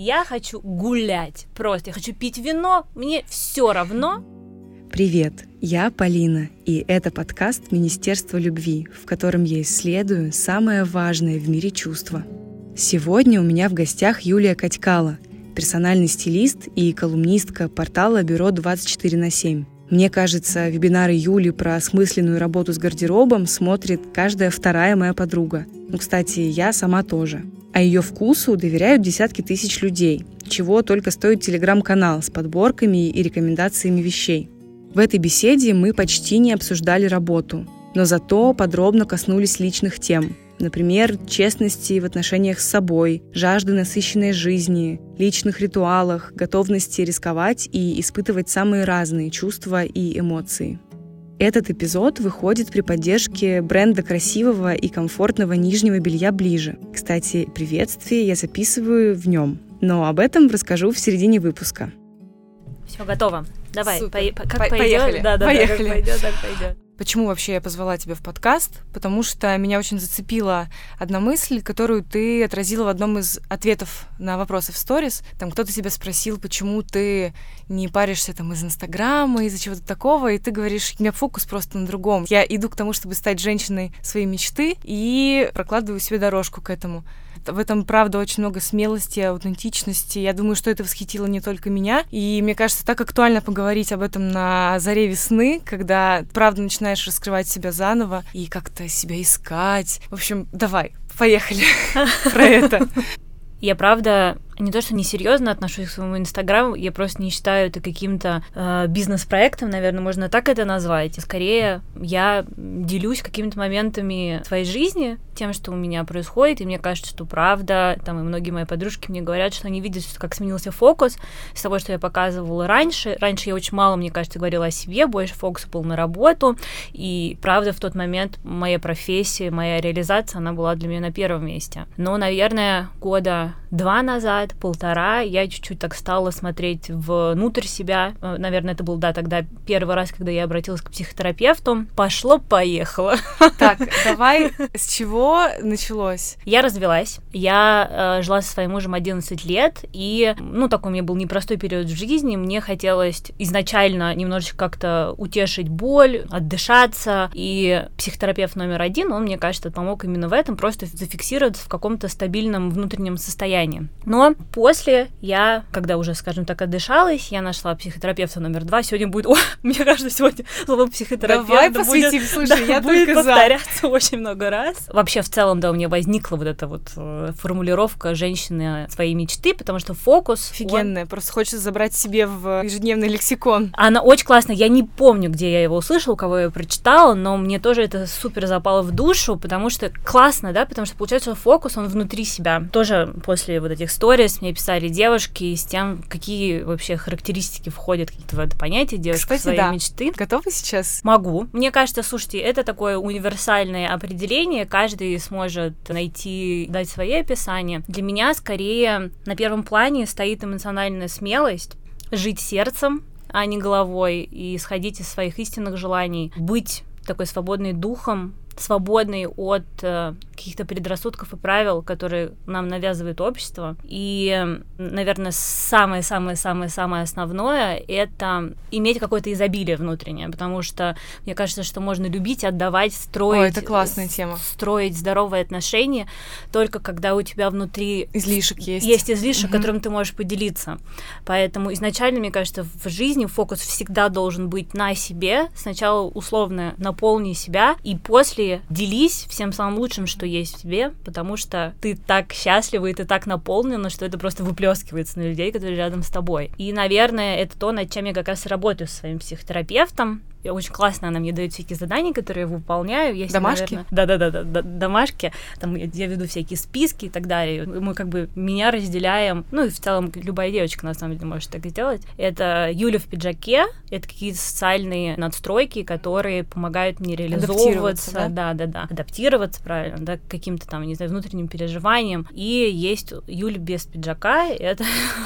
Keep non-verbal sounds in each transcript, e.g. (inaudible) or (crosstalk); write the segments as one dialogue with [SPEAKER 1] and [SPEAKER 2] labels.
[SPEAKER 1] Я хочу гулять просто. Я хочу пить вино. Мне все равно.
[SPEAKER 2] Привет, я Полина, и это подкаст Министерства любви, в котором я исследую самое важное в мире чувство. Сегодня у меня в гостях Юлия Катькала, персональный стилист и колумнистка портала Бюро 24 на 7. Мне кажется, вебинары Юли про осмысленную работу с гардеробом смотрит каждая вторая моя подруга. Ну, кстати, я сама тоже. А ее вкусу доверяют десятки тысяч людей, чего только стоит телеграм-канал с подборками и рекомендациями вещей. В этой беседе мы почти не обсуждали работу, но зато подробно коснулись личных тем – Например, честности в отношениях с собой, жажды насыщенной жизни, личных ритуалах, готовности рисковать и испытывать самые разные чувства и эмоции. Этот эпизод выходит при поддержке бренда красивого и комфортного нижнего белья «Ближе». Кстати, приветствие я записываю в нем, но об этом расскажу в середине выпуска.
[SPEAKER 1] Все, готово. Давай,
[SPEAKER 3] Супер.
[SPEAKER 1] по- как
[SPEAKER 3] По-
[SPEAKER 1] пойдет?
[SPEAKER 3] поехали.
[SPEAKER 1] Да, да,
[SPEAKER 3] Поехали.
[SPEAKER 1] Да, как пойдет, так пойдет.
[SPEAKER 3] Почему вообще я позвала тебя в подкаст? Потому что меня очень зацепила одна мысль, которую ты отразила в одном из ответов на вопросы в сторис. Там кто-то тебя спросил, почему ты не паришься там из Инстаграма, из-за чего-то такого, и ты говоришь, у меня фокус просто на другом. Я иду к тому, чтобы стать женщиной своей мечты, и прокладываю себе дорожку к этому. В этом, правда, очень много смелости, аутентичности. Я думаю, что это восхитило не только меня. И мне кажется, так актуально поговорить об этом на заре весны, когда, правда, начинаешь раскрывать себя заново и как-то себя искать. В общем, давай, поехали (laughs) про это.
[SPEAKER 1] Я правда не то, что несерьезно отношусь к своему инстаграму, я просто не считаю это каким-то э, бизнес-проектом, наверное, можно так это назвать. Скорее, я делюсь какими-то моментами своей жизни, тем, что у меня происходит, и мне кажется, что правда, там и многие мои подружки мне говорят, что они видят, как сменился фокус с того, что я показывала раньше. Раньше я очень мало, мне кажется, говорила о себе, больше фокус был на работу, и правда в тот момент моя профессия, моя реализация, она была для меня на первом месте. Но, наверное, года два назад, полтора, я чуть-чуть так стала смотреть внутрь себя. Э, Наверное, это был, да, тогда первый раз, когда я обратилась к психотерапевту. Пошло-поехало.
[SPEAKER 3] Так, (laughs) давай, с чего началось?
[SPEAKER 1] Я развелась. Я э, жила со своим мужем 11 лет, и, ну, такой у меня был непростой период в жизни. Мне хотелось изначально немножечко как-то утешить боль, отдышаться, и психотерапевт номер один, он, мне кажется, помог именно в этом, просто зафиксироваться в каком-то стабильном внутреннем состоянии. Но после я, когда уже, скажем так, отдышалась, я нашла психотерапевта номер два. Сегодня будет, (laughs) о, мне кажется, сегодня слово психотерапевт
[SPEAKER 3] Давай
[SPEAKER 1] будет-
[SPEAKER 3] посвятим, слушай,
[SPEAKER 1] да,
[SPEAKER 3] я
[SPEAKER 1] будет
[SPEAKER 3] только за.
[SPEAKER 1] повторяться (laughs) очень много раз. Вообще, в целом, да, у меня возникла вот эта вот э, формулировка женщины своей мечты, потому что фокус... он-
[SPEAKER 3] Офигенная, просто хочется забрать себе в ежедневный лексикон.
[SPEAKER 1] Она очень классная. Я не помню, где я его услышала, у кого я прочитала, но мне тоже это супер запало в душу, потому что классно, да, потому что получается фокус, он внутри себя. Тоже после вот этих сторис мне писали девушки с тем, какие вообще характеристики входят какие-то в это понятие девушка
[SPEAKER 3] Кстати,
[SPEAKER 1] своей
[SPEAKER 3] да.
[SPEAKER 1] мечты.
[SPEAKER 3] Готовы сейчас?
[SPEAKER 1] Могу. Мне кажется, слушайте, это такое универсальное определение, каждый сможет найти, дать свои описания. Для меня скорее на первом плане стоит эмоциональная смелость, жить сердцем, а не головой, и исходить из своих истинных желаний, быть такой свободной духом, свободной от э, каких-то предрассудков и правил, которые нам навязывает общество. И, наверное, самое-самое-самое-самое основное — это иметь какое-то изобилие внутреннее, потому что мне кажется, что можно любить, отдавать, строить...
[SPEAKER 3] Ой, это классная тема.
[SPEAKER 1] Строить здоровые отношения только когда у тебя внутри
[SPEAKER 3] Излишек есть.
[SPEAKER 1] есть излишек,
[SPEAKER 3] Мгм.
[SPEAKER 1] которым ты можешь поделиться. Поэтому изначально, мне кажется, в жизни фокус всегда должен быть на себе. Сначала условно наполни себя, и после делись всем самым лучшим, что есть в тебе, потому что ты так счастлива и ты так наполнена, что это просто выплескивается на людей, которые рядом с тобой. И, наверное, это то, над чем я как раз работаю со своим психотерапевтом. И очень классно она мне дает всякие задания, которые я выполняю. Есть,
[SPEAKER 3] Домашки?
[SPEAKER 1] да-да-да, да, домашки. Там я, я веду всякие списки и так далее. Мы как бы меня разделяем, ну и в целом любая девочка на самом деле может так сделать. Это Юля в пиджаке, это какие-то социальные надстройки, которые помогают мне реализовываться,
[SPEAKER 3] Адаптироваться,
[SPEAKER 1] да, да, да, адаптироваться правильно, да, к каким-то там, не знаю, внутренним переживаниям. И есть Юля без пиджака, это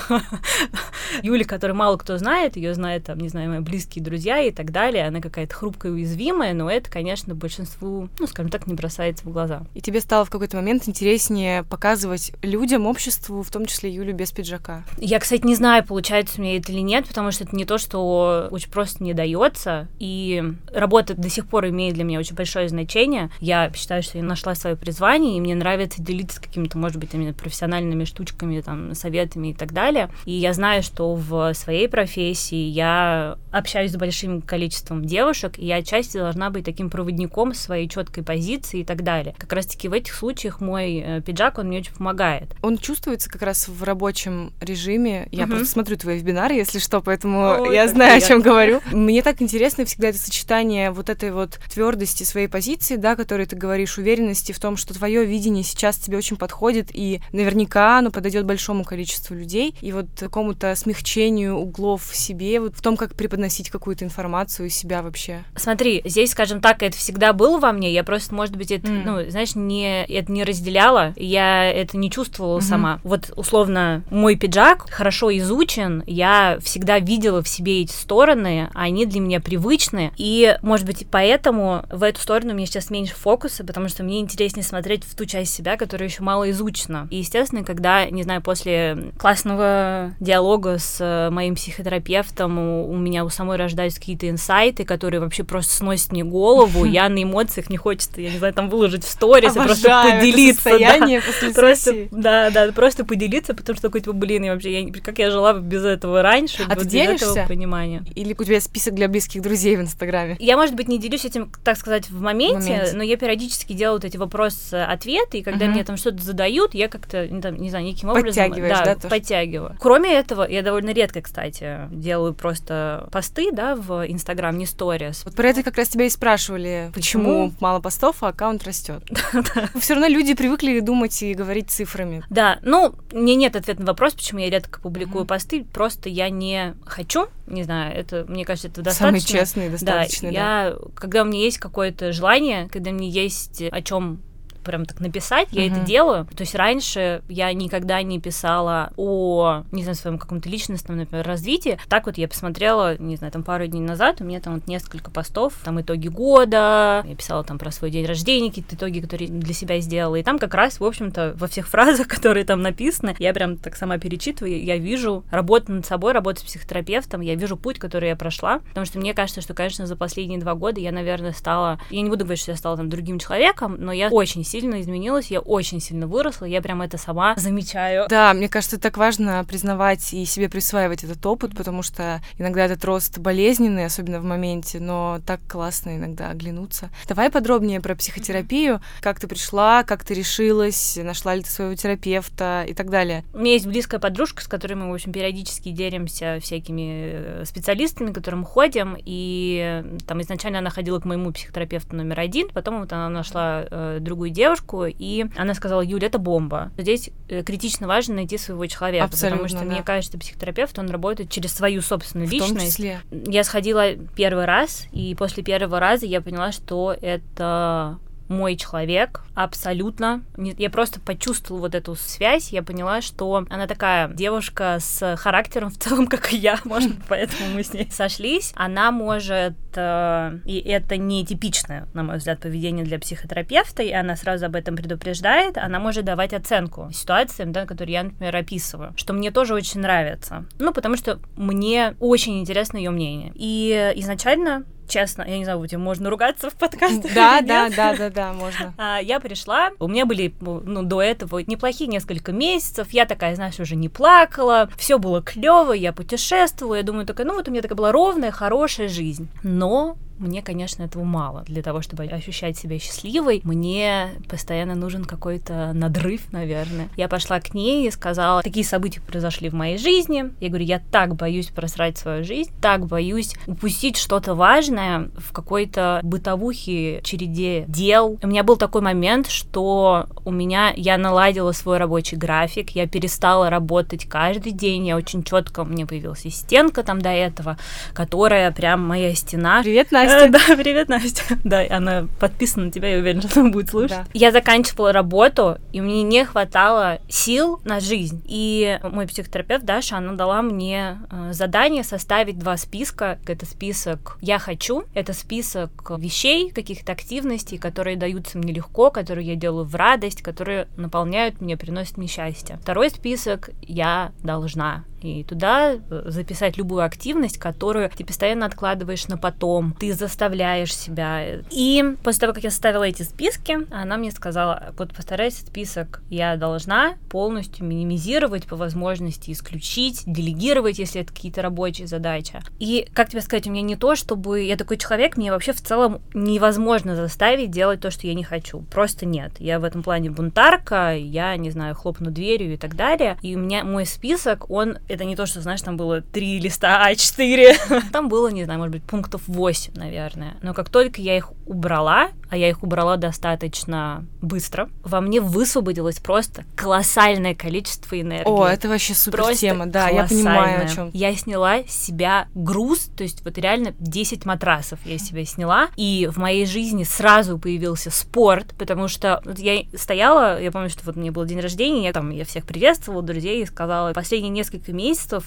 [SPEAKER 1] (laughs) Юля, которую мало кто знает, ее знают, там, не знаю, мои близкие друзья и так далее, она какая-то хрупкая, уязвимая, но это, конечно, большинству, ну, скажем так, не бросается в глаза.
[SPEAKER 3] И тебе стало в какой-то момент интереснее показывать людям, обществу, в том числе Юлю без пиджака?
[SPEAKER 1] Я, кстати, не знаю, получается меня это или нет, потому что это не то, что очень просто не дается, и работа до сих пор имеет для меня очень большое значение. Я считаю, что я нашла свое призвание, и мне нравится делиться какими-то, может быть, именно профессиональными штучками, там, советами и так далее. И я знаю, что в своей профессии я общаюсь с большим количеством девушек, и я отчасти должна быть таким проводником своей четкой позиции и так далее. Как раз-таки в этих случаях мой э, пиджак, он мне очень помогает.
[SPEAKER 3] Он чувствуется как раз в рабочем режиме. Я угу. просто смотрю твои вебинары, если что, поэтому Ой, я знаю, приятно. о чем говорю. Мне так интересно всегда это сочетание вот этой вот твердости своей позиции, да, которой ты говоришь, уверенности в том, что твое видение сейчас тебе очень подходит, и наверняка оно подойдет большому количеству людей, и вот какому-то смягчению углов в себе, вот в том, как преподносить какую-то информацию себя вообще.
[SPEAKER 1] Смотри, здесь, скажем так, это всегда было во мне, я просто, может быть, это, mm. ну, знаешь, не, это не разделяла, я это не чувствовала mm-hmm. сама. Вот, условно, мой пиджак хорошо изучен, я всегда видела в себе эти стороны, они для меня привычны, и, может быть, поэтому в эту сторону у меня сейчас меньше фокуса, потому что мне интереснее смотреть в ту часть себя, которая еще мало изучена. И, естественно, когда, не знаю, после классного диалога с э, моим психотерапевтом у, у меня у самой рождаются какие-то инсайты, которые вообще просто сносят мне голову, я на эмоциях не хочется, я не знаю, там выложить в сторис, просто поделиться.
[SPEAKER 3] Да. после (laughs)
[SPEAKER 1] просто, да, да, просто поделиться, потому что такой, типа, блин, я вообще, я, как я жила без этого раньше,
[SPEAKER 3] а
[SPEAKER 1] без
[SPEAKER 3] делишься?
[SPEAKER 1] этого понимания.
[SPEAKER 3] Или у тебя список для близких друзей в Инстаграме?
[SPEAKER 1] Я, может быть, не делюсь этим, так сказать, в моменте, в моменте. но я периодически делаю вот эти вопросы-ответы, и когда uh-huh. мне там что-то задают, я как-то, не, не знаю, неким образом...
[SPEAKER 3] Да,
[SPEAKER 1] да подтягиваю. Кроме этого, я довольно редко, кстати, делаю просто посты, да, в Инстаграм, не сторис.
[SPEAKER 3] Вот про это как раз тебя и спрашивали, почему, почему? мало постов, а аккаунт растет. (laughs) Все равно люди привыкли думать и говорить цифрами.
[SPEAKER 1] Да, ну, мне нет ответа на вопрос, почему я редко публикую посты, просто я не хочу, не знаю, это, мне кажется, это достаточно.
[SPEAKER 3] Самый честный, достаточно,
[SPEAKER 1] да. Я, когда у меня есть какое-то желание, когда мне есть о чем прям так написать, я mm-hmm. это делаю. То есть раньше я никогда не писала о, не знаю, своем каком-то личностном, например, развитии. Так вот я посмотрела, не знаю, там пару дней назад, у меня там вот несколько постов, там итоги года, я писала там про свой день рождения, какие-то итоги, которые для себя сделала. И там как раз, в общем-то, во всех (laughs) фразах, которые там написаны, я прям так сама перечитываю, я вижу работу над собой, работу с психотерапевтом, я вижу путь, который я прошла. Потому что мне кажется, что, конечно, за последние два года я, наверное, стала... Я не буду говорить, что я стала там другим человеком, но я очень сильно изменилась, я очень сильно выросла, я прям это сама замечаю.
[SPEAKER 3] Да, мне кажется, так важно признавать и себе присваивать этот опыт, потому что иногда этот рост болезненный, особенно в моменте, но так классно иногда оглянуться. Давай подробнее про психотерапию, как ты пришла, как ты решилась, нашла ли ты своего терапевта и так далее.
[SPEAKER 1] У меня есть близкая подружка, с которой мы, в общем, периодически делимся всякими э, специалистами, к которым ходим, и там изначально она ходила к моему психотерапевту номер один, потом вот она нашла э, другую девушку, и она сказала, Юля, это бомба. Здесь э, критично важно найти своего человека, Абсолютно, потому что, да. мне кажется, психотерапевт, он работает через свою собственную
[SPEAKER 3] В
[SPEAKER 1] личность.
[SPEAKER 3] Том числе.
[SPEAKER 1] Я сходила первый раз, и после первого раза я поняла, что это мой человек, абсолютно. Я просто почувствовала вот эту связь, я поняла, что она такая девушка с характером в целом, (laughs) как и я, может (laughs) поэтому мы с ней сошлись. Она может, э, и это не типичное, на мой взгляд, поведение для психотерапевта, и она сразу об этом предупреждает, она может давать оценку ситуациям, да, которые я, например, описываю, что мне тоже очень нравится. Ну, потому что мне очень интересно ее мнение. И изначально честно, я не знаю, тебе можно ругаться в подкастах.
[SPEAKER 3] Да, да, да, да, да, можно.
[SPEAKER 1] А, я пришла, у меня были, ну, до этого неплохие несколько месяцев, я такая, знаешь, уже не плакала, все было клево, я путешествовала, я думаю, такая, ну, вот у меня такая была ровная, хорошая жизнь. Но мне, конечно, этого мало. Для того, чтобы ощущать себя счастливой, мне постоянно нужен какой-то надрыв, наверное. Я пошла к ней и сказала, такие события произошли в моей жизни. Я говорю, я так боюсь просрать свою жизнь, так боюсь упустить что-то важное в какой-то бытовухе, череде дел. У меня был такой момент, что у меня, я наладила свой рабочий график, я перестала работать каждый день, я очень четко, меня появилась стенка там до этого, которая прям моя стена.
[SPEAKER 3] Привет, Настя! Настя.
[SPEAKER 1] Да, (laughs) привет, Настя. Да, она подписана на тебя, я уверена, что она будет слушать.
[SPEAKER 3] Да.
[SPEAKER 1] Я заканчивала работу, и мне не хватало сил на жизнь. И мой психотерапевт Даша, она дала мне э, задание составить два списка. Это список «я хочу», это список вещей, каких-то активностей, которые даются мне легко, которые я делаю в радость, которые наполняют меня, приносят мне счастье. Второй список «я должна» и туда э, записать любую активность, которую ты постоянно откладываешь на потом, ты заставляешь себя. И после того, как я составила эти списки, она мне сказала, вот постарайся список «я должна» полностью минимизировать по возможности, исключить, делегировать, если это какие-то рабочие задачи. И, как тебе сказать, у меня не то, чтобы я такой человек, мне вообще в целом невозможно заставить делать то, что я не хочу. Просто нет. Я в этом плане бунтарка, я, не знаю, хлопну дверью и так далее. И у меня мой список, он это не то, что, знаешь, там было три листа А4. (laughs) Там было, не знаю, может быть, пунктов 8, наверное. Но как только я их убрала, а я их убрала достаточно быстро, во мне высвободилось просто колоссальное количество энергии.
[SPEAKER 3] О, это вообще супер
[SPEAKER 1] Просто
[SPEAKER 3] тема, да, я понимаю, о чем.
[SPEAKER 1] Я сняла с себя груз, то есть вот реально 10 матрасов я с себя сняла, и в моей жизни сразу появился спорт, потому что вот я стояла, я помню, что вот мне был день рождения, я там, я всех приветствовала, друзей, и сказала, последние несколько месяцев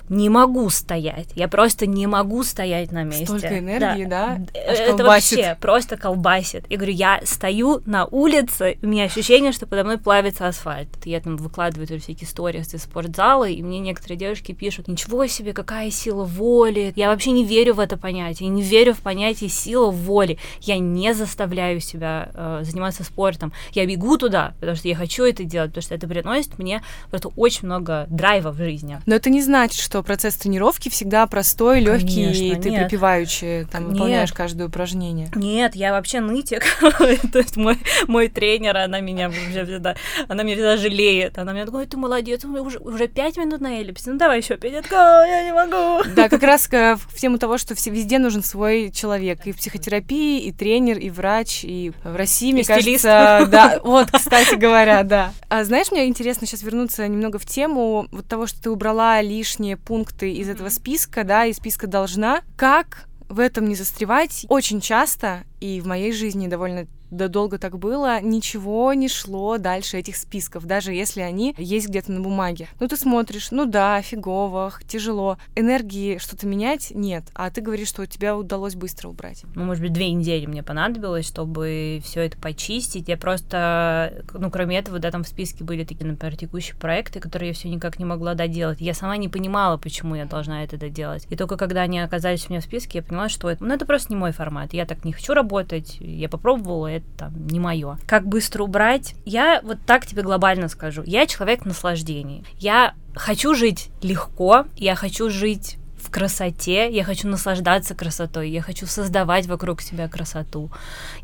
[SPEAKER 1] не могу стоять, я просто не могу стоять на месте.
[SPEAKER 3] Столько энергии, да?
[SPEAKER 1] Д-
[SPEAKER 3] Аж
[SPEAKER 1] Это
[SPEAKER 3] колбасит.
[SPEAKER 1] вообще просто колбасит. Я говорю, я стою на улице, у меня ощущение, что подо мной плавится асфальт. Я там выкладываю тоже всякие сторис из спортзала, и мне некоторые девушки пишут, ничего себе, какая сила воли. Я вообще не верю в это понятие, не верю в понятие сила воли. Я не заставляю себя э, заниматься спортом. Я бегу туда, потому что я хочу это делать, потому что это приносит мне просто очень много драйва в жизни.
[SPEAKER 3] Но это не значит, что процесс тренировки всегда простой, легкий, и ты
[SPEAKER 1] нет.
[SPEAKER 3] припеваючи там
[SPEAKER 1] Нет.
[SPEAKER 3] выполняешь каждое упражнение.
[SPEAKER 1] Нет, я вообще нытик. (laughs) То есть мой, мой тренер, она меня вообще всегда, она меня всегда жалеет. Она мне такой, ты молодец, уже, уже пять минут на эллипсе, ну давай еще пять. Я такая, «Ой, я не могу.
[SPEAKER 3] Да, как (laughs) раз э, в тему того, что везде нужен свой человек. И в психотерапии, и тренер, и врач, и в России, мне кажется... (laughs) Да, вот, кстати говоря, да. А знаешь, мне интересно сейчас вернуться немного в тему вот того, что ты убрала лишние пункты из этого списка, да, из списка «должна». Как в этом не застревать? Очень часто, и в моей жизни довольно да долго так было, ничего не шло дальше этих списков, даже если они есть где-то на бумаге. Ну, ты смотришь, ну да, фигово, тяжело. Энергии что-то менять нет, а ты говоришь, что у тебя удалось быстро убрать.
[SPEAKER 1] Ну, может быть, две недели мне понадобилось, чтобы все это почистить. Я просто, ну, кроме этого, да, там в списке были такие, например, текущие проекты, которые я все никак не могла доделать. Я сама не понимала, почему я должна это доделать. И только когда они оказались у меня в списке, я поняла, что это, ну, это просто не мой формат. Я так не хочу работать. Я попробовала, это не мое. Как быстро убрать? Я вот так тебе глобально скажу. Я человек наслаждений. Я хочу жить легко, я хочу жить в красоте, я хочу наслаждаться красотой, я хочу создавать вокруг себя красоту.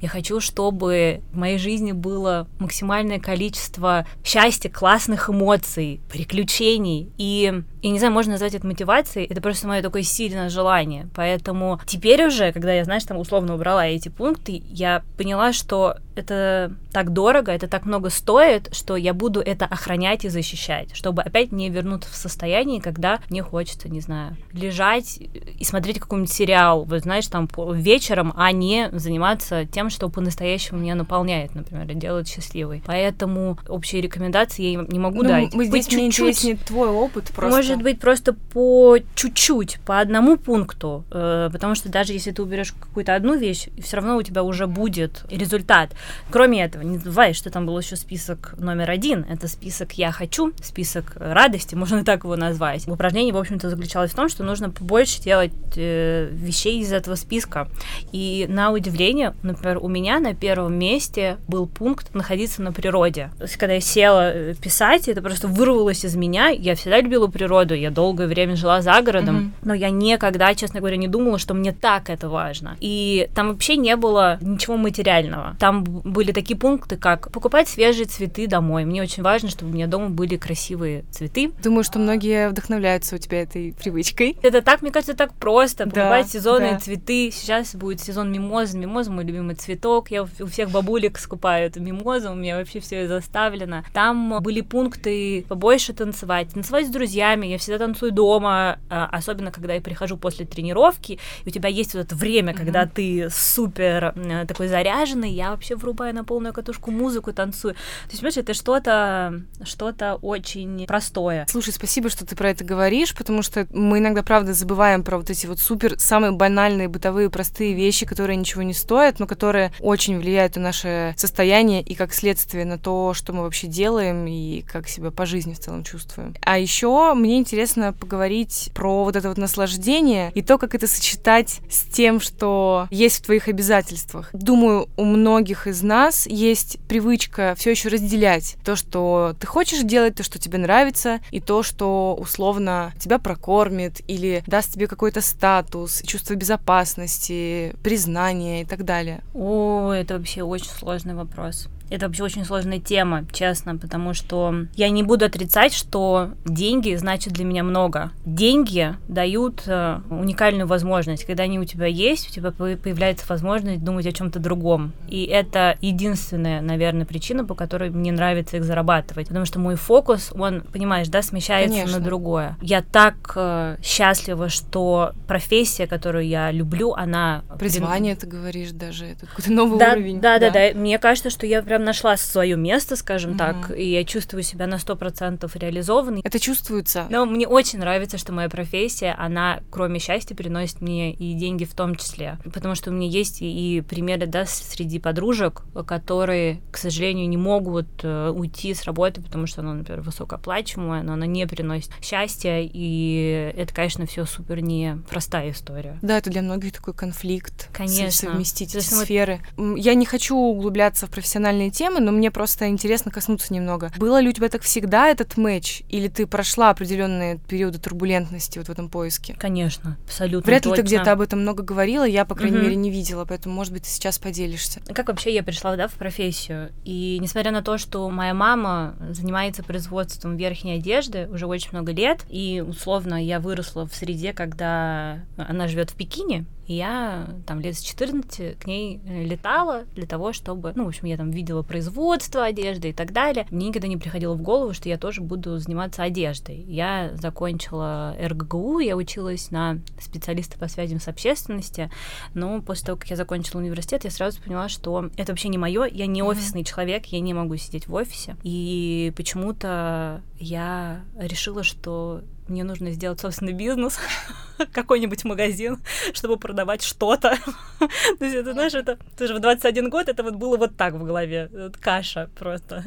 [SPEAKER 1] Я хочу, чтобы в моей жизни было максимальное количество счастья, классных эмоций, приключений. И, я не знаю, можно назвать это мотивацией, это просто мое такое сильное желание. Поэтому теперь уже, когда я, знаешь, там условно убрала эти пункты, я поняла, что это так дорого, это так много стоит, что я буду это охранять и защищать, чтобы опять не вернуться в состояние, когда мне хочется, не знаю, лежать и смотреть какой-нибудь сериал, вот знаешь, там вечером, а не заниматься тем, что по-настоящему меня наполняет, например, и делает счастливой. Поэтому общие рекомендации я не могу
[SPEAKER 3] Ну,
[SPEAKER 1] дать.
[SPEAKER 3] мы здесь
[SPEAKER 1] Быть
[SPEAKER 3] мне
[SPEAKER 1] чуть-чуть
[SPEAKER 3] интереснее твой опыт просто.
[SPEAKER 1] может быть, просто по чуть-чуть, по одному пункту, э, потому что даже если ты уберешь какую-то одну вещь, все равно у тебя уже будет результат. Кроме этого, не забывай, что там был еще список номер один. Это список «я хочу», список радости, можно (laughs) так его назвать. Упражнение, в общем-то, заключалось в том, что нужно побольше делать э, вещей из этого списка. И на удивление, например, у меня на первом месте был пункт находиться на природе. Когда я села э, писать, это просто вырвалось из меня. Я всегда любила природу, я долгое время жила за городом,
[SPEAKER 3] Мгм.
[SPEAKER 1] но я никогда, честно говоря, не думала, что мне так это важно. И там вообще не было ничего материального. Там были такие пункты, как покупать свежие цветы домой. Мне очень важно, чтобы у меня дома были красивые цветы.
[SPEAKER 3] Думаю, что многие вдохновляются у тебя этой привычкой.
[SPEAKER 1] Это так, мне кажется, так просто.
[SPEAKER 3] Да,
[SPEAKER 1] Покупать сезонные
[SPEAKER 3] да.
[SPEAKER 1] цветы. Сейчас будет сезон мимозы. Мимоза мой любимый цветок. Я у у всех бабулек скупаю эту мимозу. У меня вообще все заставлено. Там были пункты побольше танцевать. Танцевать с друзьями. Я всегда танцую дома, а, особенно когда я прихожу после тренировки, и у тебя есть вот это время, mm-hmm. когда ты супер такой заряженный, я вообще врубаю на полную катушку музыку, танцую. То есть, понимаешь, это что-то что-то очень простое.
[SPEAKER 3] Слушай, спасибо, что ты про это говоришь, потому что мы иногда, правда, забываем про вот эти вот супер самые банальные бытовые простые вещи, которые ничего не стоят, но которые очень влияют на наше состояние и как следствие на то, что мы вообще делаем и как себя по жизни в целом чувствуем. А еще мне интересно поговорить про вот это вот наслаждение и то, как это сочетать с тем, что есть в твоих обязательствах. Думаю, у многих из нас есть привычка все еще разделять то, что ты хочешь делать, то, что тебе нравится, и то, что условно тебя прокормит или даст тебе какой-то статус, чувство безопасности, признание и так далее.
[SPEAKER 1] О, это вообще очень сложный вопрос. Это вообще очень сложная тема, честно, потому что я не буду отрицать, что деньги значат для меня много. Деньги дают э, уникальную возможность. Когда они у тебя есть, у тебя появляется возможность думать о чем-то другом. И это единственная, наверное, причина, по которой мне нравится их зарабатывать. Потому что мой фокус, он, понимаешь, да, смещается Конечно. на другое. Я так э, счастлива, что профессия, которую я люблю, она...
[SPEAKER 3] Призвание, ты говоришь даже, это какой-то новый
[SPEAKER 1] да,
[SPEAKER 3] уровень.
[SPEAKER 1] Да, да, да, да. Мне кажется, что я прям нашла свое место, скажем mm-hmm. так, и я чувствую себя на сто процентов реализованной.
[SPEAKER 3] Это чувствуется.
[SPEAKER 1] Но мне очень нравится, что моя профессия, она, кроме счастья, приносит мне и деньги в том числе. Потому что у меня есть и, и примеры, да, среди подружек, которые, к сожалению, не могут э, уйти с работы, потому что она, например, высокооплачиваемая, но она не приносит счастья, и это, конечно, все супер непростая история.
[SPEAKER 3] Да, это для многих такой конфликт.
[SPEAKER 1] Конечно.
[SPEAKER 3] Совместить эти сферы. Я не хочу углубляться в профессиональные темы, но мне просто интересно коснуться немного. Было ли у тебя так всегда этот матч, или ты прошла определенные периоды турбулентности вот в этом поиске?
[SPEAKER 1] Конечно, абсолютно.
[SPEAKER 3] Вряд ли ты где-то об этом много говорила, я, по крайней угу. мере, не видела, поэтому, может быть, ты сейчас поделишься.
[SPEAKER 1] Как вообще я пришла, да, в профессию? И несмотря на то, что моя мама занимается производством верхней одежды уже очень много лет, и условно я выросла в среде, когда она живет в Пекине, и я там лет с 14 к ней э, летала для того, чтобы, ну, в общем, я там видела производство одежды и так далее. Мне никогда не приходило в голову, что я тоже буду заниматься одеждой. Я закончила РГГУ, я училась на специалиста по связям с общественностью, но после того, как я закончила университет, я сразу поняла, что это вообще не мое, я не офисный mm-hmm. человек, я не могу сидеть в офисе. И почему-то я решила, что мне нужно сделать собственный бизнес, (laughs) какой-нибудь магазин, чтобы продавать что-то. (laughs) То есть это, знаешь, это тоже в 21 год это вот было вот так в голове, вот каша просто.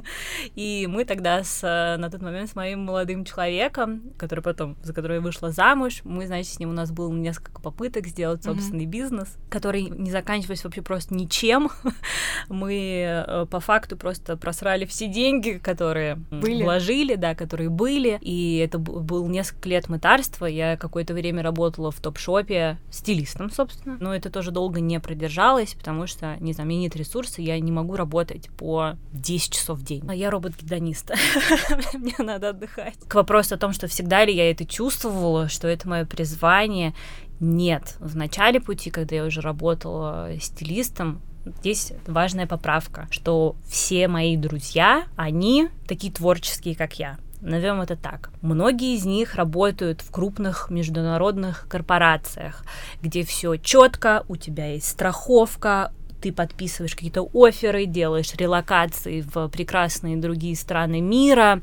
[SPEAKER 1] И мы тогда с, на тот момент с моим молодым человеком, который потом, за который я вышла замуж, мы, значит, с ним у нас было несколько попыток сделать собственный mm-hmm. бизнес, который не заканчивался вообще просто ничем. (laughs) мы э, по факту просто просрали все деньги, которые были. вложили, да, которые были, и это был несколько несколько лет мытарства. Я какое-то время работала в топ-шопе стилистом, собственно. Но это тоже долго не продержалось, потому что, не знаю, мне нет ресурса, я не могу работать по 10 часов в день. А я робот-гедонист. (laughs) Мне надо отдыхать. К вопросу о том, что всегда ли я это чувствовала, что это мое призвание, нет. В начале пути, когда я уже работала стилистом, здесь важная поправка, что все мои друзья, они такие творческие, как я назовем это так. Многие из них работают в крупных международных корпорациях, где все четко, у тебя есть страховка, ты подписываешь какие-то оферы, делаешь релокации в прекрасные другие страны мира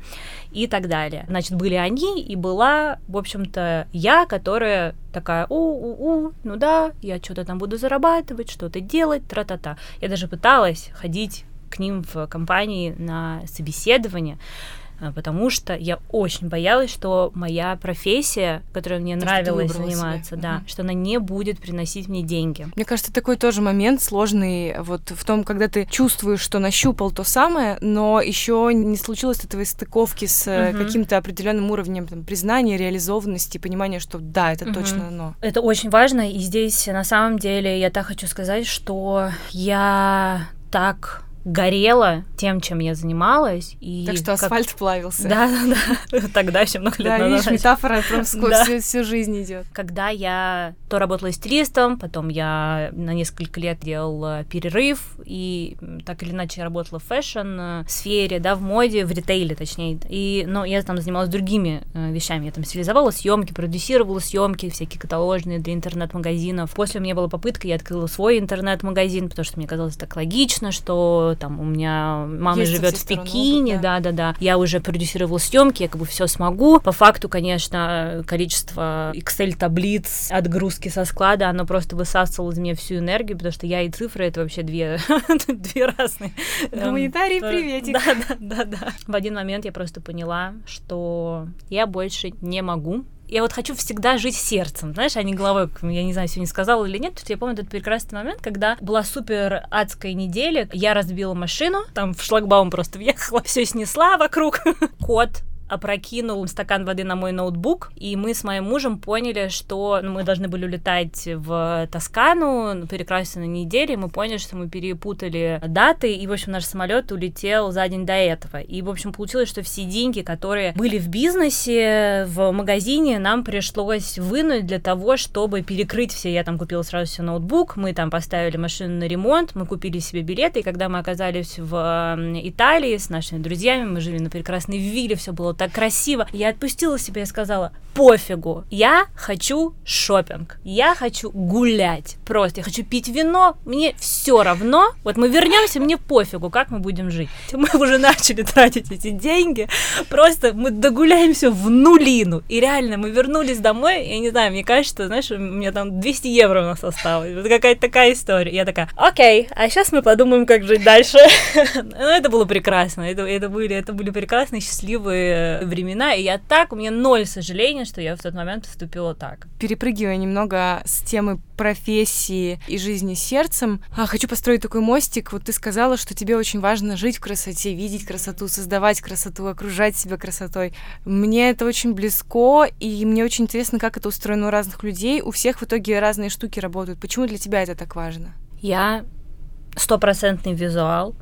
[SPEAKER 1] и так далее. Значит, были они, и была, в общем-то, я, которая такая, у-у-у, ну да, я что-то там буду зарабатывать, что-то делать, тра-та-та. Я даже пыталась ходить к ним в компании на собеседование, потому что я очень боялась, что моя профессия, которой мне То, нравилось заниматься, себе. да, угу. что она не будет приносить мне деньги.
[SPEAKER 3] Мне кажется, такой тоже момент сложный вот в том, когда ты чувствуешь, что нащупал то самое, но еще не случилось этого стыковки с угу. каким-то определенным уровнем там, признания, реализованности, понимания, что да, это угу. точно оно.
[SPEAKER 1] Это очень важно, и здесь на самом деле я так хочу сказать, что я так горела тем, чем я занималась. И
[SPEAKER 3] так что асфальт как... плавился.
[SPEAKER 1] Да, да, да. Тогда еще много лет
[SPEAKER 3] да,
[SPEAKER 1] назад.
[SPEAKER 3] видишь, метафора прям сквозь всю, всю жизнь идет.
[SPEAKER 1] Когда я то работала стилистом, потом я на несколько лет делала перерыв, и так или иначе работала в fashion -сфере, да, в моде, в ритейле, точнее. И, но я там занималась другими э, вещами. Я там стилизовала съемки, продюсировала съемки, всякие каталожные для интернет-магазинов. После у меня была попытка, я открыла свой интернет-магазин, потому что мне казалось так логично, что там у меня мама живет в Пекине, да, да, да. Я уже продюсировала съемки, я как бы все смогу. По факту, конечно, количество Excel таблиц, отгрузки со склада, оно просто высасывало из меня всю энергию, потому что я и цифры это вообще две, (laughs) две разные.
[SPEAKER 3] Гуманитарий, эм, приветик.
[SPEAKER 1] Да, да, да, да. В один момент я просто поняла, что я больше не могу я вот хочу всегда жить сердцем, знаешь, а не головой, я не знаю, сегодня сказала или нет, я помню этот прекрасный момент, когда была супер адская неделя, я разбила машину, там в шлагбаум просто въехала, все снесла вокруг, (laughs) кот опрокинул стакан воды на мой ноутбук, и мы с моим мужем поняли, что ну, мы должны были улетать в Тоскану, перекраситься на и мы поняли, что мы перепутали даты, и, в общем, наш самолет улетел за день до этого. И, в общем, получилось, что все деньги, которые были в бизнесе, в магазине, нам пришлось вынуть для того, чтобы перекрыть все. Я там купила сразу все ноутбук, мы там поставили машину на ремонт, мы купили себе билеты, и когда мы оказались в Италии с нашими друзьями, мы жили на прекрасной вилле, все было так красиво. Я отпустила себя и сказала, пофигу, я хочу шопинг, я хочу гулять, просто я хочу пить вино, мне все равно, вот мы вернемся, мне пофигу, как мы будем жить. (laughs) Мы уже начали тратить эти деньги, просто мы догуляемся в нулину, и реально мы вернулись домой, я не знаю, мне кажется, знаешь, у меня там 200 евро у нас осталось, вот какая-то такая история. Я такая, окей, а сейчас мы подумаем, как жить дальше. (laughs) ну, это было прекрасно, это, это, были, это были прекрасные, счастливые времена, и я так, у меня ноль сожаления, что я в тот момент поступила так.
[SPEAKER 3] Перепрыгивая немного с темы профессии и жизни сердцем, а, хочу построить такой мостик. Вот ты сказала, что тебе очень важно жить в красоте, видеть красоту, создавать красоту, окружать себя красотой. Мне это очень близко, и мне очень интересно, как это устроено у разных людей. У всех в итоге разные штуки работают. Почему для тебя это так важно?
[SPEAKER 1] Я стопроцентный визуал,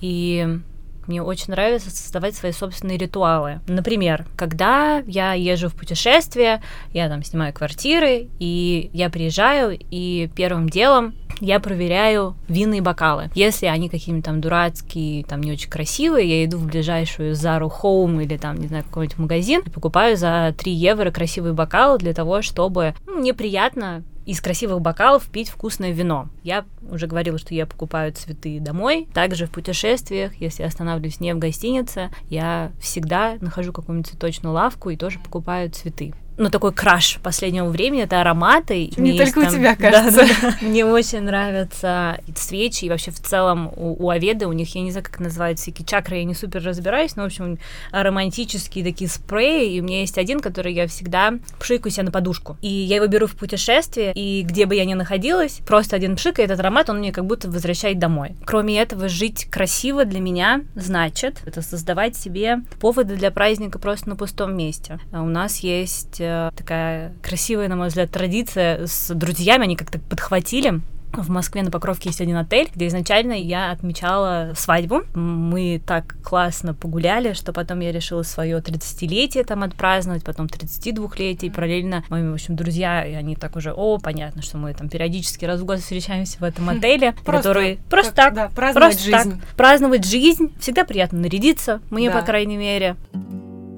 [SPEAKER 1] и мне очень нравится создавать свои собственные ритуалы. Например, когда я езжу в путешествие, я там снимаю квартиры, и я приезжаю, и первым делом я проверяю винные бокалы. Если они какие-нибудь там дурацкие, там не очень красивые, я иду в ближайшую Зару Home или там, не знаю, какой-нибудь магазин покупаю за 3 евро красивые бокалы для того, чтобы ну, мне приятно из красивых бокалов пить вкусное вино. Я уже говорила, что я покупаю цветы домой. Также в путешествиях, если останавливаюсь не в гостинице, я всегда нахожу какую-нибудь цветочную лавку и тоже покупаю цветы ну, такой краш последнего времени, это ароматы.
[SPEAKER 3] Не только там... у тебя, (laughs) кажется. Да,
[SPEAKER 1] да, да. Мне очень нравятся свечи, и вообще в целом у, у Аведы, у них, я не знаю, как называются, всякие чакры, я не супер разбираюсь, но, в общем, романтические такие спреи, и у меня есть один, который я всегда пшикаю себе на подушку. И я его беру в путешествие, и где бы я ни находилась, просто один пшик, и этот аромат, он мне как будто возвращает домой. Кроме этого, жить красиво для меня значит это создавать себе поводы для праздника просто на пустом месте. А у нас есть Э, такая красивая, на мой взгляд, традиция с друзьями, они как-то подхватили в Москве на Покровке есть один отель, где изначально я отмечала свадьбу. Мы так классно погуляли, что потом я решила свое 30-летие там отпраздновать, потом 32-летие, и параллельно мои, в общем, друзья, и они так уже, о, понятно, что мы там периодически раз в год встречаемся в этом отеле, просто, который просто так,
[SPEAKER 3] да, праздновать просто жизнь.
[SPEAKER 1] Так, праздновать жизнь. Всегда приятно нарядиться, мне, да. по крайней мере.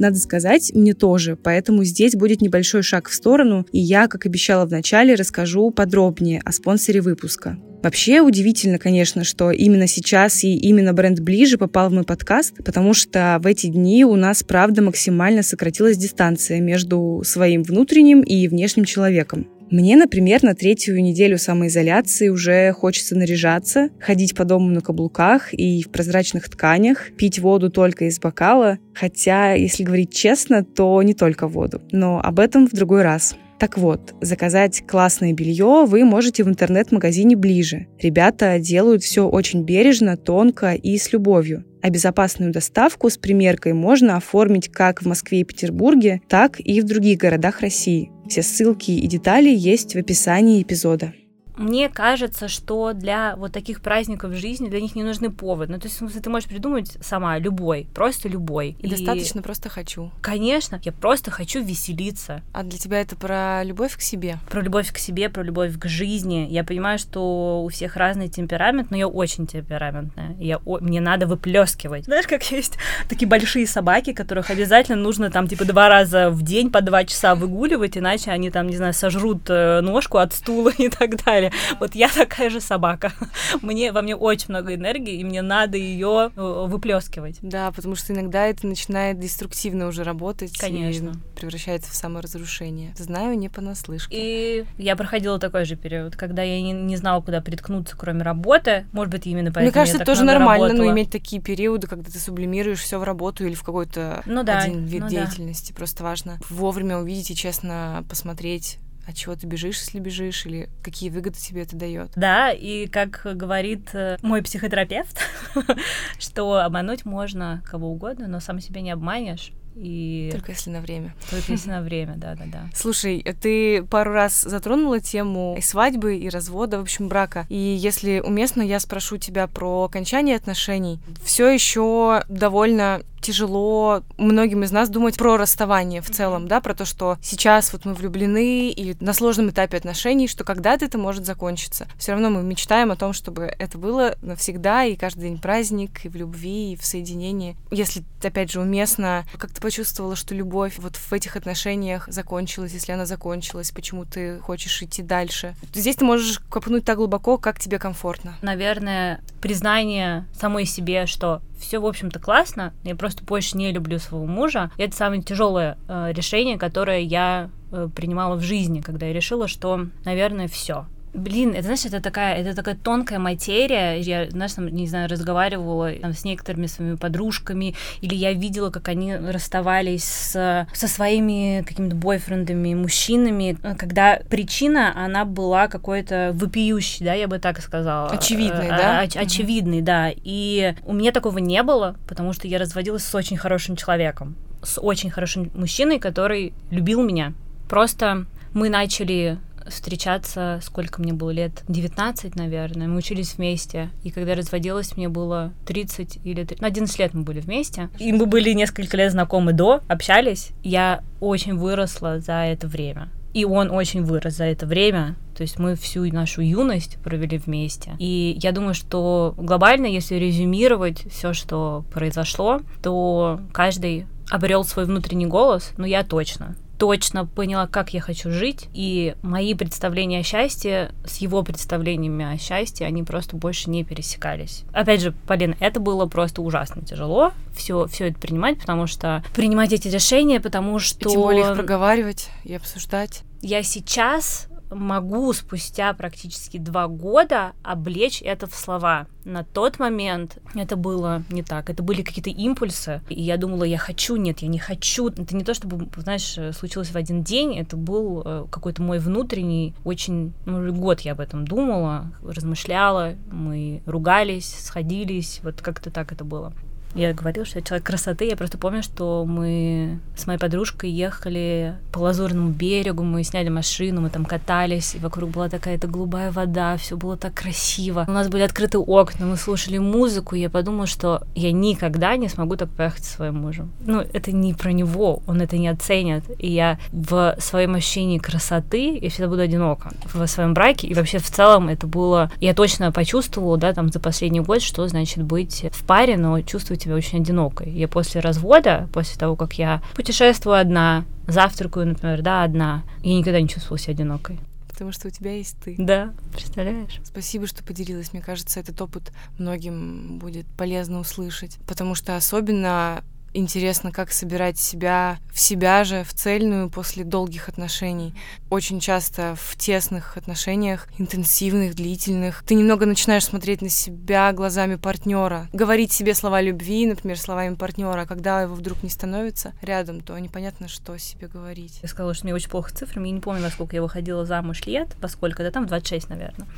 [SPEAKER 2] Надо сказать, мне тоже, поэтому здесь будет небольшой шаг в сторону, и я, как обещала в начале, расскажу подробнее о спонсоре выпуска. Вообще удивительно, конечно, что именно сейчас и именно бренд «Ближе» попал в мой подкаст, потому что в эти дни у нас, правда, максимально сократилась дистанция между своим внутренним и внешним человеком. Мне, например, на третью неделю самоизоляции уже хочется наряжаться, ходить по дому на каблуках и в прозрачных тканях, пить воду только из бокала, хотя, если говорить честно, то не только воду. Но об этом в другой раз. Так вот, заказать классное белье вы можете в интернет-магазине ближе. Ребята делают все очень бережно, тонко и с любовью. А безопасную доставку с примеркой можно оформить как в Москве и Петербурге, так и в других городах России. Все ссылки и детали есть в описании эпизода.
[SPEAKER 1] Мне кажется, что для вот таких праздников в жизни для них не нужны поводы. Ну, то есть, в смысле, ты можешь придумать сама любой, просто любой.
[SPEAKER 3] И, и достаточно просто хочу.
[SPEAKER 1] Конечно, я просто хочу веселиться.
[SPEAKER 3] А для тебя это про любовь к себе?
[SPEAKER 1] Про любовь к себе, про любовь к жизни. Я понимаю, что у всех разный темперамент, но я очень темпераментная. Я, о, мне надо выплескивать. Знаешь, как есть такие большие собаки, которых обязательно нужно там типа два раза в день по два часа выгуливать, иначе они там, не знаю, сожрут э, ножку от стула (laughs) и так далее. (laughs) Вот я такая же собака. (laughs) Мне во мне очень много энергии, и мне надо ее э, выплескивать.
[SPEAKER 3] Да, потому что иногда это начинает деструктивно уже работать.
[SPEAKER 1] Конечно.
[SPEAKER 3] И превращается в саморазрушение. Знаю не понаслышке.
[SPEAKER 1] И я проходила такой же период, когда я не, не знала, куда приткнуться, кроме работы. Может быть, именно поэтому
[SPEAKER 3] Мне кажется, это тоже нормально,
[SPEAKER 1] работала.
[SPEAKER 3] но иметь такие периоды, когда ты сублимируешь все в работу или в какой-то
[SPEAKER 1] ну, да,
[SPEAKER 3] один вид
[SPEAKER 1] ну,
[SPEAKER 3] деятельности. Да. Просто важно вовремя увидеть и честно посмотреть от чего ты бежишь, если бежишь, или какие выгоды тебе это дает.
[SPEAKER 1] Да, и как говорит э, мой психотерапевт, (laughs) что обмануть можно кого угодно, но сам себя не обманешь. И...
[SPEAKER 3] Только если на время.
[SPEAKER 1] Только если на (laughs) время, да-да-да.
[SPEAKER 3] Слушай, ты пару раз затронула тему и свадьбы, и развода, в общем, брака. И если уместно, я спрошу тебя про окончание отношений. Все еще довольно тяжело многим из нас думать про расставание в целом, да, про то, что сейчас вот мы влюблены или на сложном этапе отношений, что когда-то это может закончиться. Все равно мы мечтаем о том, чтобы это было навсегда, и каждый день праздник, и в любви, и в соединении. Если, опять же, уместно, как ты почувствовала, что любовь вот в этих отношениях закончилась, если она закончилась, почему ты хочешь идти дальше? Здесь ты можешь копнуть так глубоко, как тебе комфортно.
[SPEAKER 1] Наверное, признание самой себе, что все, в общем-то, классно, я просто больше не люблю своего мужа. И это самое тяжелое э, решение, которое я э, принимала в жизни, когда я решила, что, наверное, все. Блин, это, знаешь, это такая, это такая тонкая материя. Я, знаешь, там, не знаю, разговаривала там, с некоторыми своими подружками, или я видела, как они расставались с, со своими какими-то бойфрендами, мужчинами, когда причина, она была какой-то вопиющей, да, я бы так сказала.
[SPEAKER 3] Очевидной, а, да?
[SPEAKER 1] Оч- очевидной, да. И у меня такого не было, потому что я разводилась с очень хорошим человеком, с очень хорошим мужчиной, который любил меня. Просто мы начали встречаться, сколько мне было лет? 19, наверное. Мы учились вместе. И когда разводилась, мне было 30 или 30... 11 лет мы были вместе. И мы были несколько лет знакомы до, общались. Я очень выросла за это время. И он очень вырос за это время. То есть мы всю нашу юность провели вместе. И я думаю, что глобально, если резюмировать все, что произошло, то каждый обрел свой внутренний голос, но я точно точно поняла, как я хочу жить, и мои представления о счастье с его представлениями о счастье, они просто больше не пересекались. Опять же, Полин, это было просто ужасно тяжело, все, все это принимать, потому что принимать эти решения, потому что...
[SPEAKER 3] И тем более их проговаривать и обсуждать.
[SPEAKER 1] Я сейчас могу спустя практически два года облечь это в слова. На тот момент это было не так. Это были какие-то импульсы. И я думала, я хочу, нет, я не хочу. Это не то, чтобы, знаешь, случилось в один день. Это был э, какой-то мой внутренний, очень, ну, год я об этом думала, размышляла. Мы ругались, сходились. Вот как-то так это было. Я говорила, что я человек красоты. Я просто помню, что мы с моей подружкой ехали по Лазурному берегу, мы сняли машину, мы там катались, и вокруг была такая-то голубая вода, все было так красиво. У нас были открыты окна, мы слушали музыку, и я подумала, что я никогда не смогу так поехать со своим мужем. Ну, это не про него, он это не оценит. И я в своем ощущении красоты, я всегда буду одинока в своем браке, и вообще в целом это было... Я точно почувствовала, да, там за последний год, что значит быть в паре, но чувствовать себя очень одинокой. Я после развода, после того, как я путешествую одна, завтракаю, например, да, одна, я никогда не чувствовала себя одинокой
[SPEAKER 3] потому что у тебя есть ты.
[SPEAKER 1] Да, представляешь?
[SPEAKER 3] Спасибо, что поделилась. Мне кажется, этот опыт многим будет полезно услышать, потому что особенно интересно, как собирать себя в себя же, в цельную после долгих отношений. Очень часто в тесных отношениях, интенсивных, длительных, ты немного начинаешь смотреть на себя глазами партнера, говорить себе слова любви, например, словами партнера, а когда его вдруг не становится рядом, то непонятно, что себе говорить.
[SPEAKER 1] Я сказала, что мне очень плохо цифрами, я не помню, во сколько я выходила замуж лет, поскольку, да, там 26, наверное.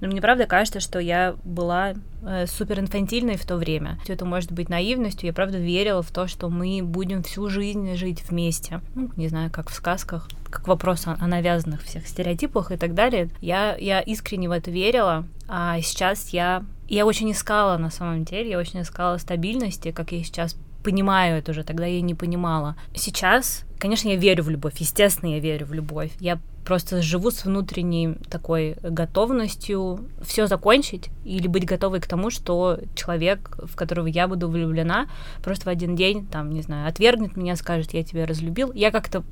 [SPEAKER 1] Но мне правда кажется, что я была э, супер инфантильной в то время. Это может быть наивностью, я правда верила в то, что мы будем всю жизнь жить вместе. Ну, не знаю, как в сказках, как вопрос о, о навязанных всех стереотипах и так далее. Я, я искренне в это верила, а сейчас я я очень искала на самом деле, я очень искала стабильности, как я сейчас понимаю это уже, тогда я не понимала. Сейчас, конечно, я верю в любовь, естественно, я верю в любовь. Я просто живу с внутренней такой готовностью все закончить или быть готовой к тому, что человек, в которого я буду влюблена, просто в один день, там, не знаю, отвергнет меня, скажет, я тебя разлюбил. Я как-то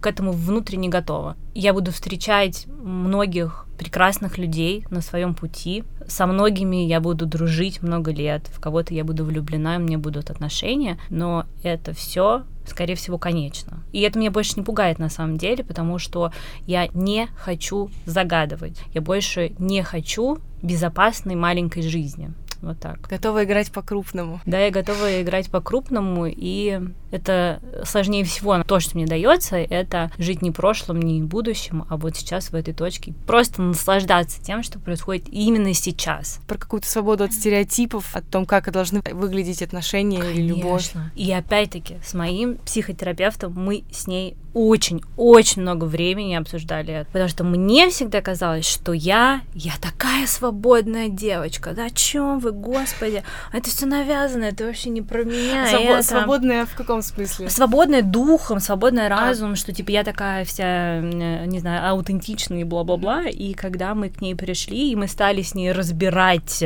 [SPEAKER 1] к этому внутренне готова. Я буду встречать многих прекрасных людей на своем пути. Со многими я буду дружить много лет, в кого-то я буду влюблена, у меня будут отношения, но это все скорее всего, конечно. И это меня больше не пугает на самом деле, потому что я не хочу загадывать. Я больше не хочу безопасной маленькой жизни. Вот так.
[SPEAKER 3] Готова играть по-крупному.
[SPEAKER 1] Да, я готова играть по-крупному, и это сложнее всего. То, что мне дается, это жить не прошлым, не будущим, а вот сейчас в этой точке. Просто наслаждаться тем, что происходит именно сейчас.
[SPEAKER 3] Про какую-то свободу от стереотипов, о том, как должны выглядеть отношения Конечно. или любовь.
[SPEAKER 1] И опять-таки, с моим психотерапевтом мы с ней очень-очень много времени обсуждали это, потому что мне всегда казалось, что я, я такая свободная девочка, да о чем вы, господи, это все навязано, это вообще не про меня.
[SPEAKER 3] Свобо- это... Свободная в каком смысле?
[SPEAKER 1] Свободная духом, свободная а. разум, а. что типа я такая вся, не знаю, аутентичная и бла-бла-бла, и когда мы к ней пришли, и мы стали с ней разбирать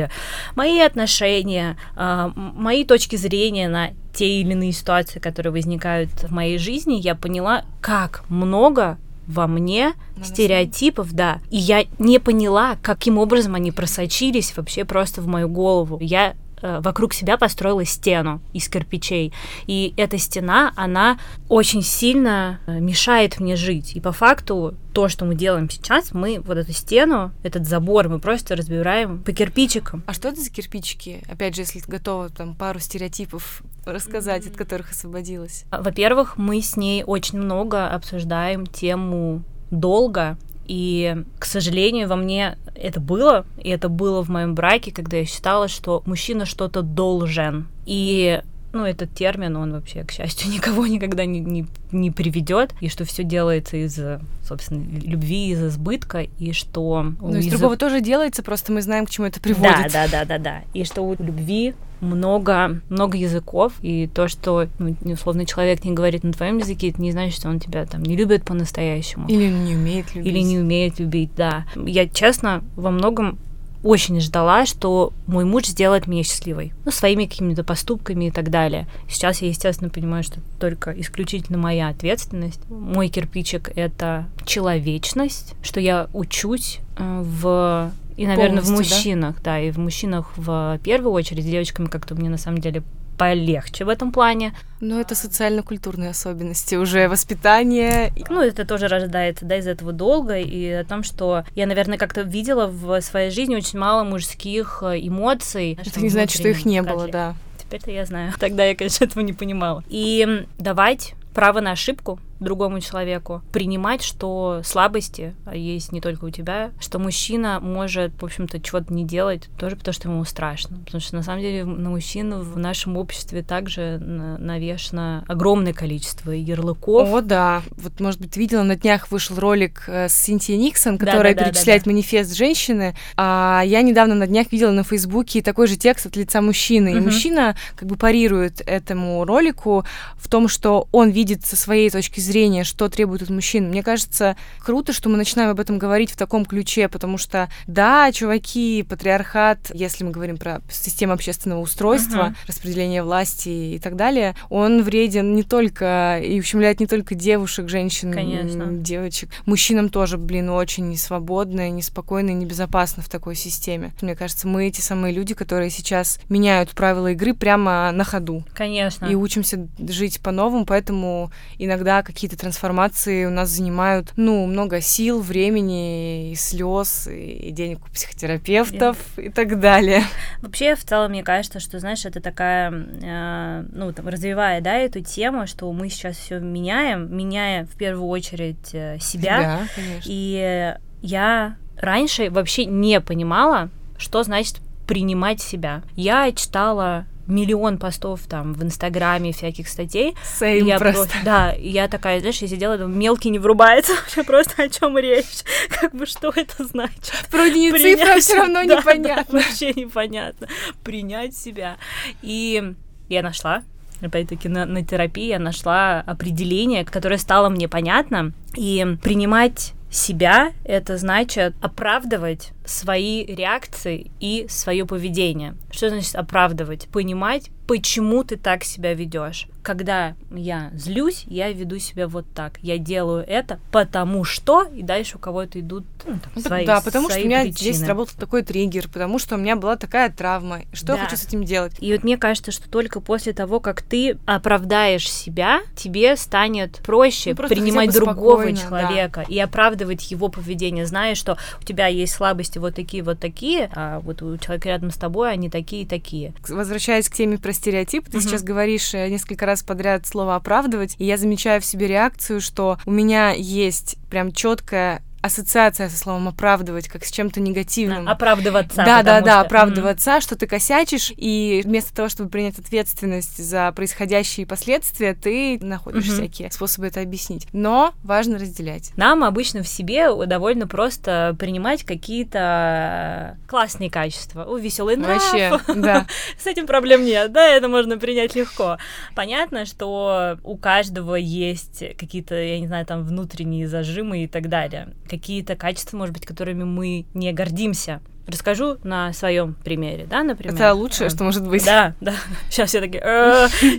[SPEAKER 1] мои отношения, а, мои точки зрения на те или иные ситуации, которые возникают в моей жизни, я поняла, как много во мне Надо стереотипов, да. И я не поняла, каким образом они просочились вообще просто в мою голову. Я вокруг себя построила стену из кирпичей. И эта стена, она очень сильно э, мешает мне жить. И по факту то, что мы делаем сейчас, мы вот эту стену, этот забор, мы просто разбираем по кирпичикам.
[SPEAKER 3] А что это за кирпичики? Опять же, если готова там пару стереотипов рассказать, от которых освободилась.
[SPEAKER 1] Во-первых, мы с ней очень много обсуждаем тему долга и, к сожалению, во мне это было, и это было в моем браке, когда я считала, что мужчина что-то должен. И ну, этот термин, он вообще, к счастью, (laughs) никого никогда не, не, не приведет, и что все делается из, собственно, любви, из избытка, и что...
[SPEAKER 3] Ну, из, из другого тоже делается, просто мы знаем, к чему это приводит.
[SPEAKER 1] Да, да, да, да, да. И что у любви много, много языков, и то, что, ну, условно, человек не говорит на твоем языке, это не значит, что он тебя там не любит по-настоящему.
[SPEAKER 3] Или не умеет любить.
[SPEAKER 1] Или не умеет любить, да. Я, честно, во многом очень ждала, что мой муж сделает меня счастливой. Ну, своими какими-то поступками и так далее. Сейчас я, естественно, понимаю, что только исключительно моя ответственность. Мой кирпичик — это человечность, что я учусь э, в и, наверное, в мужчинах, да? да, и в мужчинах в первую очередь, с девочками как-то мне на самом деле полегче в этом плане.
[SPEAKER 3] Но это социально-культурные особенности, уже воспитание.
[SPEAKER 1] Ну, это тоже рождается, да, из этого долга, и о том, что я, наверное, как-то видела в своей жизни очень мало мужских э, эмоций.
[SPEAKER 3] Это не значит, что их не было, да.
[SPEAKER 1] Теперь-то я знаю. (laughs) Тогда я, конечно, этого не понимала. И давать право на ошибку, другому человеку, принимать, что слабости есть не только у тебя, что мужчина может, в общем-то, чего-то не делать тоже потому, что ему страшно. Потому что, на самом деле, на мужчин в нашем обществе также навешено огромное количество ярлыков.
[SPEAKER 3] О, да. Вот, может быть, видела, на днях вышел ролик э, с Синтией Никсон, которая да, да, перечисляет да, да, манифест женщины. А я недавно на днях видела на Фейсбуке такой же текст от лица мужчины. Угу. И мужчина как бы парирует этому ролику в том, что он видит со своей точки зрения зрения, что требует от мужчин. Мне кажется, круто, что мы начинаем об этом говорить в таком ключе, потому что, да, чуваки, патриархат, если мы говорим про систему общественного устройства, uh-huh. распределение власти и так далее, он вреден не только и ущемляет не только девушек, женщин,
[SPEAKER 1] Конечно.
[SPEAKER 3] девочек. Мужчинам тоже, блин, очень несвободно, неспокойно и небезопасно в такой системе. Мне кажется, мы эти самые люди, которые сейчас меняют правила игры прямо на ходу.
[SPEAKER 1] Конечно.
[SPEAKER 3] И учимся жить по-новому, поэтому иногда какие какие-то трансформации у нас занимают, ну, много сил, времени, и слез, и денег у психотерапевтов yeah. и так далее.
[SPEAKER 1] Вообще, в целом, мне кажется, что, знаешь, это такая, э, ну, там, развивая, да, эту тему, что мы сейчас все меняем, меняя в первую очередь э, себя.
[SPEAKER 3] Да, конечно.
[SPEAKER 1] И я раньше вообще не понимала, что значит принимать себя. Я читала миллион постов там в Инстаграме, всяких статей.
[SPEAKER 3] Same
[SPEAKER 1] я
[SPEAKER 3] просто.
[SPEAKER 1] просто, да, я такая, знаешь, я сидела, думаю, мелкий не врубается, (laughs) вообще просто о чем речь, (laughs) как бы что это значит.
[SPEAKER 3] Вроде не цифра,
[SPEAKER 1] Принять-
[SPEAKER 3] все равно (laughs)
[SPEAKER 1] Да,
[SPEAKER 3] непонятно.
[SPEAKER 1] да, вообще непонятно. Принять себя. И я нашла, опять-таки, на, на терапии я нашла определение, которое стало мне понятно. И принимать себя — это значит оправдывать свои реакции и свое поведение. Что значит оправдывать? Понимать, почему ты так себя ведешь. Когда я злюсь, я веду себя вот так. Я делаю это потому что, и дальше у кого-то идут ну, там, свои
[SPEAKER 3] да, потому что
[SPEAKER 1] свои
[SPEAKER 3] у меня
[SPEAKER 1] причины.
[SPEAKER 3] здесь работал такой триггер, потому что у меня была такая травма. Что я
[SPEAKER 1] Да.
[SPEAKER 3] хочу с этим делать?
[SPEAKER 1] И вот мне кажется, что только после того, как ты оправдаешь себя, тебе станет проще
[SPEAKER 3] Ну,
[SPEAKER 1] принимать другого
[SPEAKER 3] спокойно, да.
[SPEAKER 1] человека и оправдывать его поведение, зная, что у тебя есть слабости вот такие, вот такие, а вот у человека рядом с тобой они такие и такие.
[SPEAKER 3] Возвращаясь к теме про стереотипы, ты
[SPEAKER 1] Мгм.
[SPEAKER 3] сейчас говоришь э, несколько раз подряд слово оправдывать, и я замечаю в себе реакцию, что у меня есть прям четкая ассоциация со словом оправдывать, как с чем-то негативным.
[SPEAKER 1] Оправдываться.
[SPEAKER 3] Да, да, да,
[SPEAKER 1] что-
[SPEAKER 3] оправдываться, что ты косячишь, и вместо того, чтобы принять ответственность за происходящие последствия, ты находишь
[SPEAKER 1] Мгм.
[SPEAKER 3] всякие способы это объяснить. Но важно разделять.
[SPEAKER 1] Нам обычно в себе довольно просто принимать какие-то классные качества. О, веселый нрав,
[SPEAKER 3] Вообще, (laughs) да.
[SPEAKER 1] С этим проблем нет, да, это можно принять легко. Понятно, что у каждого есть какие-то, я не знаю, там внутренние зажимы и так далее. Какие-то качества, может быть, которыми мы не гордимся. Расскажу на своем примере, да, например.
[SPEAKER 3] Это лучшее,
[SPEAKER 1] Э,
[SPEAKER 3] что может быть.
[SPEAKER 1] Да, да. Сейчас все таки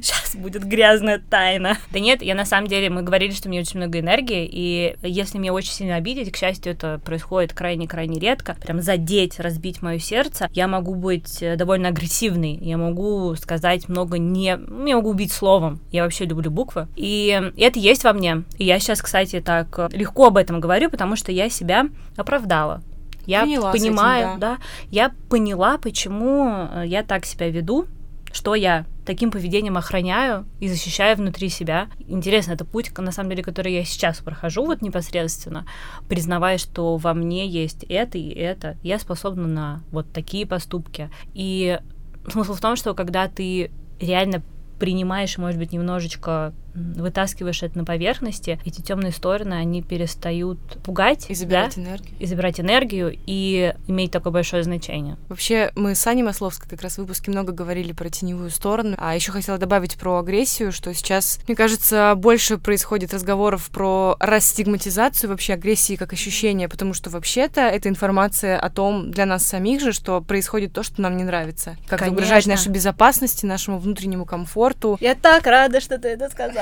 [SPEAKER 1] сейчас будет грязная тайна. Да нет, я на самом деле, мы говорили, что у меня очень много энергии, и если меня очень сильно обидеть, к счастью, это происходит крайне-крайне редко, прям задеть, разбить мое сердце, я могу быть э, довольно агрессивной, я могу сказать много не... ну, Я могу убить словом. Я вообще люблю буквы. И это есть во мне. И я сейчас, кстати, так э, легко об этом говорю, потому что я себя оправдала. Я
[SPEAKER 3] Поняла с этим,
[SPEAKER 1] понимаю,
[SPEAKER 3] да.
[SPEAKER 1] да, я поняла, почему э, я так себя веду, что я таким поведением охраняю и защищаю внутри себя. Интересно, это путь, на самом деле, который я сейчас прохожу вот непосредственно, признавая, что во мне есть это и это. Я способна на вот такие поступки. И смысл в том, что когда ты реально принимаешь, может быть, немножечко вытаскиваешь это на поверхности, эти темные стороны, они перестают пугать,
[SPEAKER 3] И
[SPEAKER 1] да,
[SPEAKER 3] забирать энергию.
[SPEAKER 1] и забирать энергию и иметь такое большое значение.
[SPEAKER 3] Вообще, мы с Аней Масловской как раз в выпуске много говорили про теневую сторону. А еще хотела добавить про агрессию, что сейчас, мне кажется, больше происходит разговоров про растигматизацию вообще агрессии как ощущения, потому что вообще-то это информация о том для нас самих же, что происходит то, что нам не нравится. Как угрожает
[SPEAKER 1] Конечно.
[SPEAKER 3] нашей безопасности, нашему внутреннему комфорту.
[SPEAKER 1] Я так рада, что ты это сказала.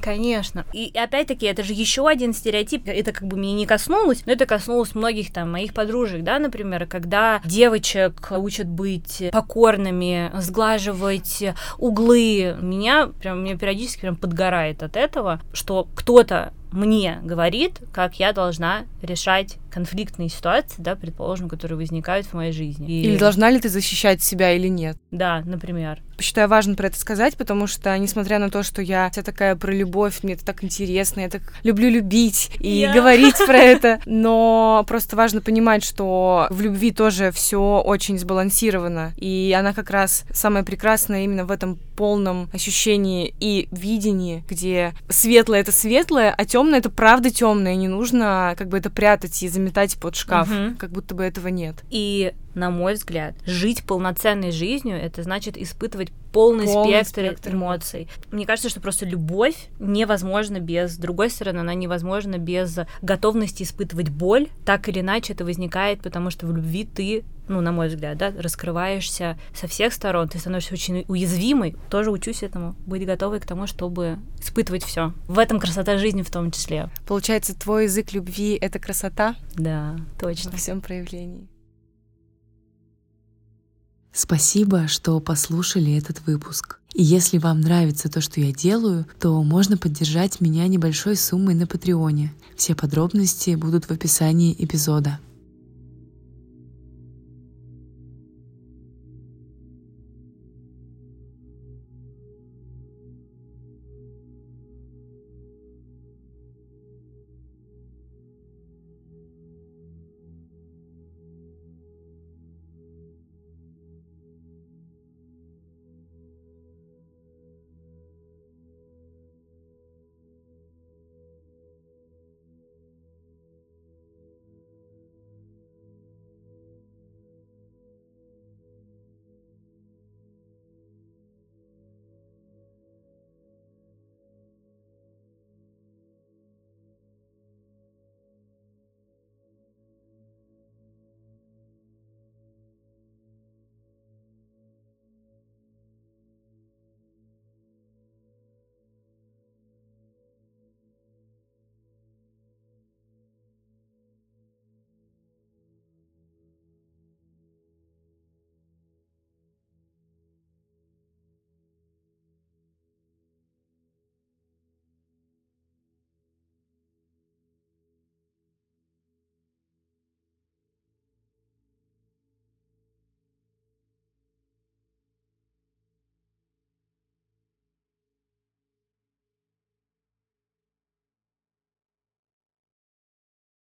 [SPEAKER 1] Конечно. И опять-таки, это же еще один стереотип. Это как бы меня не коснулось, но это коснулось многих там моих подружек, да, например, когда девочек учат быть покорными, сглаживать углы. Меня прям, меня периодически прям подгорает от этого, что кто-то мне говорит, как я должна решать конфликтные ситуации, да, предположим, которые возникают в моей жизни. И-
[SPEAKER 3] Или должна ли ты защищать себя или нет?
[SPEAKER 1] Да, например.
[SPEAKER 3] Считаю важно про это сказать, потому что, несмотря на то, что я вся такая про любовь, мне это так интересно, я так люблю любить и
[SPEAKER 1] Я.
[SPEAKER 3] говорить про (laughs) это, но просто важно понимать, что в любви тоже все очень сбалансировано, и она как раз самая прекрасная именно в этом полном ощущении и видении, где светлое это светлое, а темное это правда темное, не нужно как бы это прятать и заметать под шкаф,
[SPEAKER 1] Мгм.
[SPEAKER 3] как будто бы этого нет.
[SPEAKER 1] И, на мой взгляд, жить полноценной жизнью это значит испытывать полный,
[SPEAKER 3] Полный
[SPEAKER 1] спектр,
[SPEAKER 3] спектр
[SPEAKER 1] эмоций. Мне кажется, что просто любовь невозможна без, с другой стороны, она невозможна без готовности испытывать боль. Так или иначе это возникает, потому что в любви ты ну, на мой взгляд, да, раскрываешься со всех сторон, ты становишься очень уязвимой. Тоже учусь этому, быть готовой к тому, чтобы испытывать все. В этом красота жизни в том числе.
[SPEAKER 3] Получается, твой язык любви — это красота
[SPEAKER 1] Да, точно.
[SPEAKER 3] во всем проявлении.
[SPEAKER 2] Спасибо, что послушали этот выпуск. И если вам нравится то, что я делаю, то можно поддержать меня небольшой суммой на Патреоне. Все подробности будут в описании эпизода.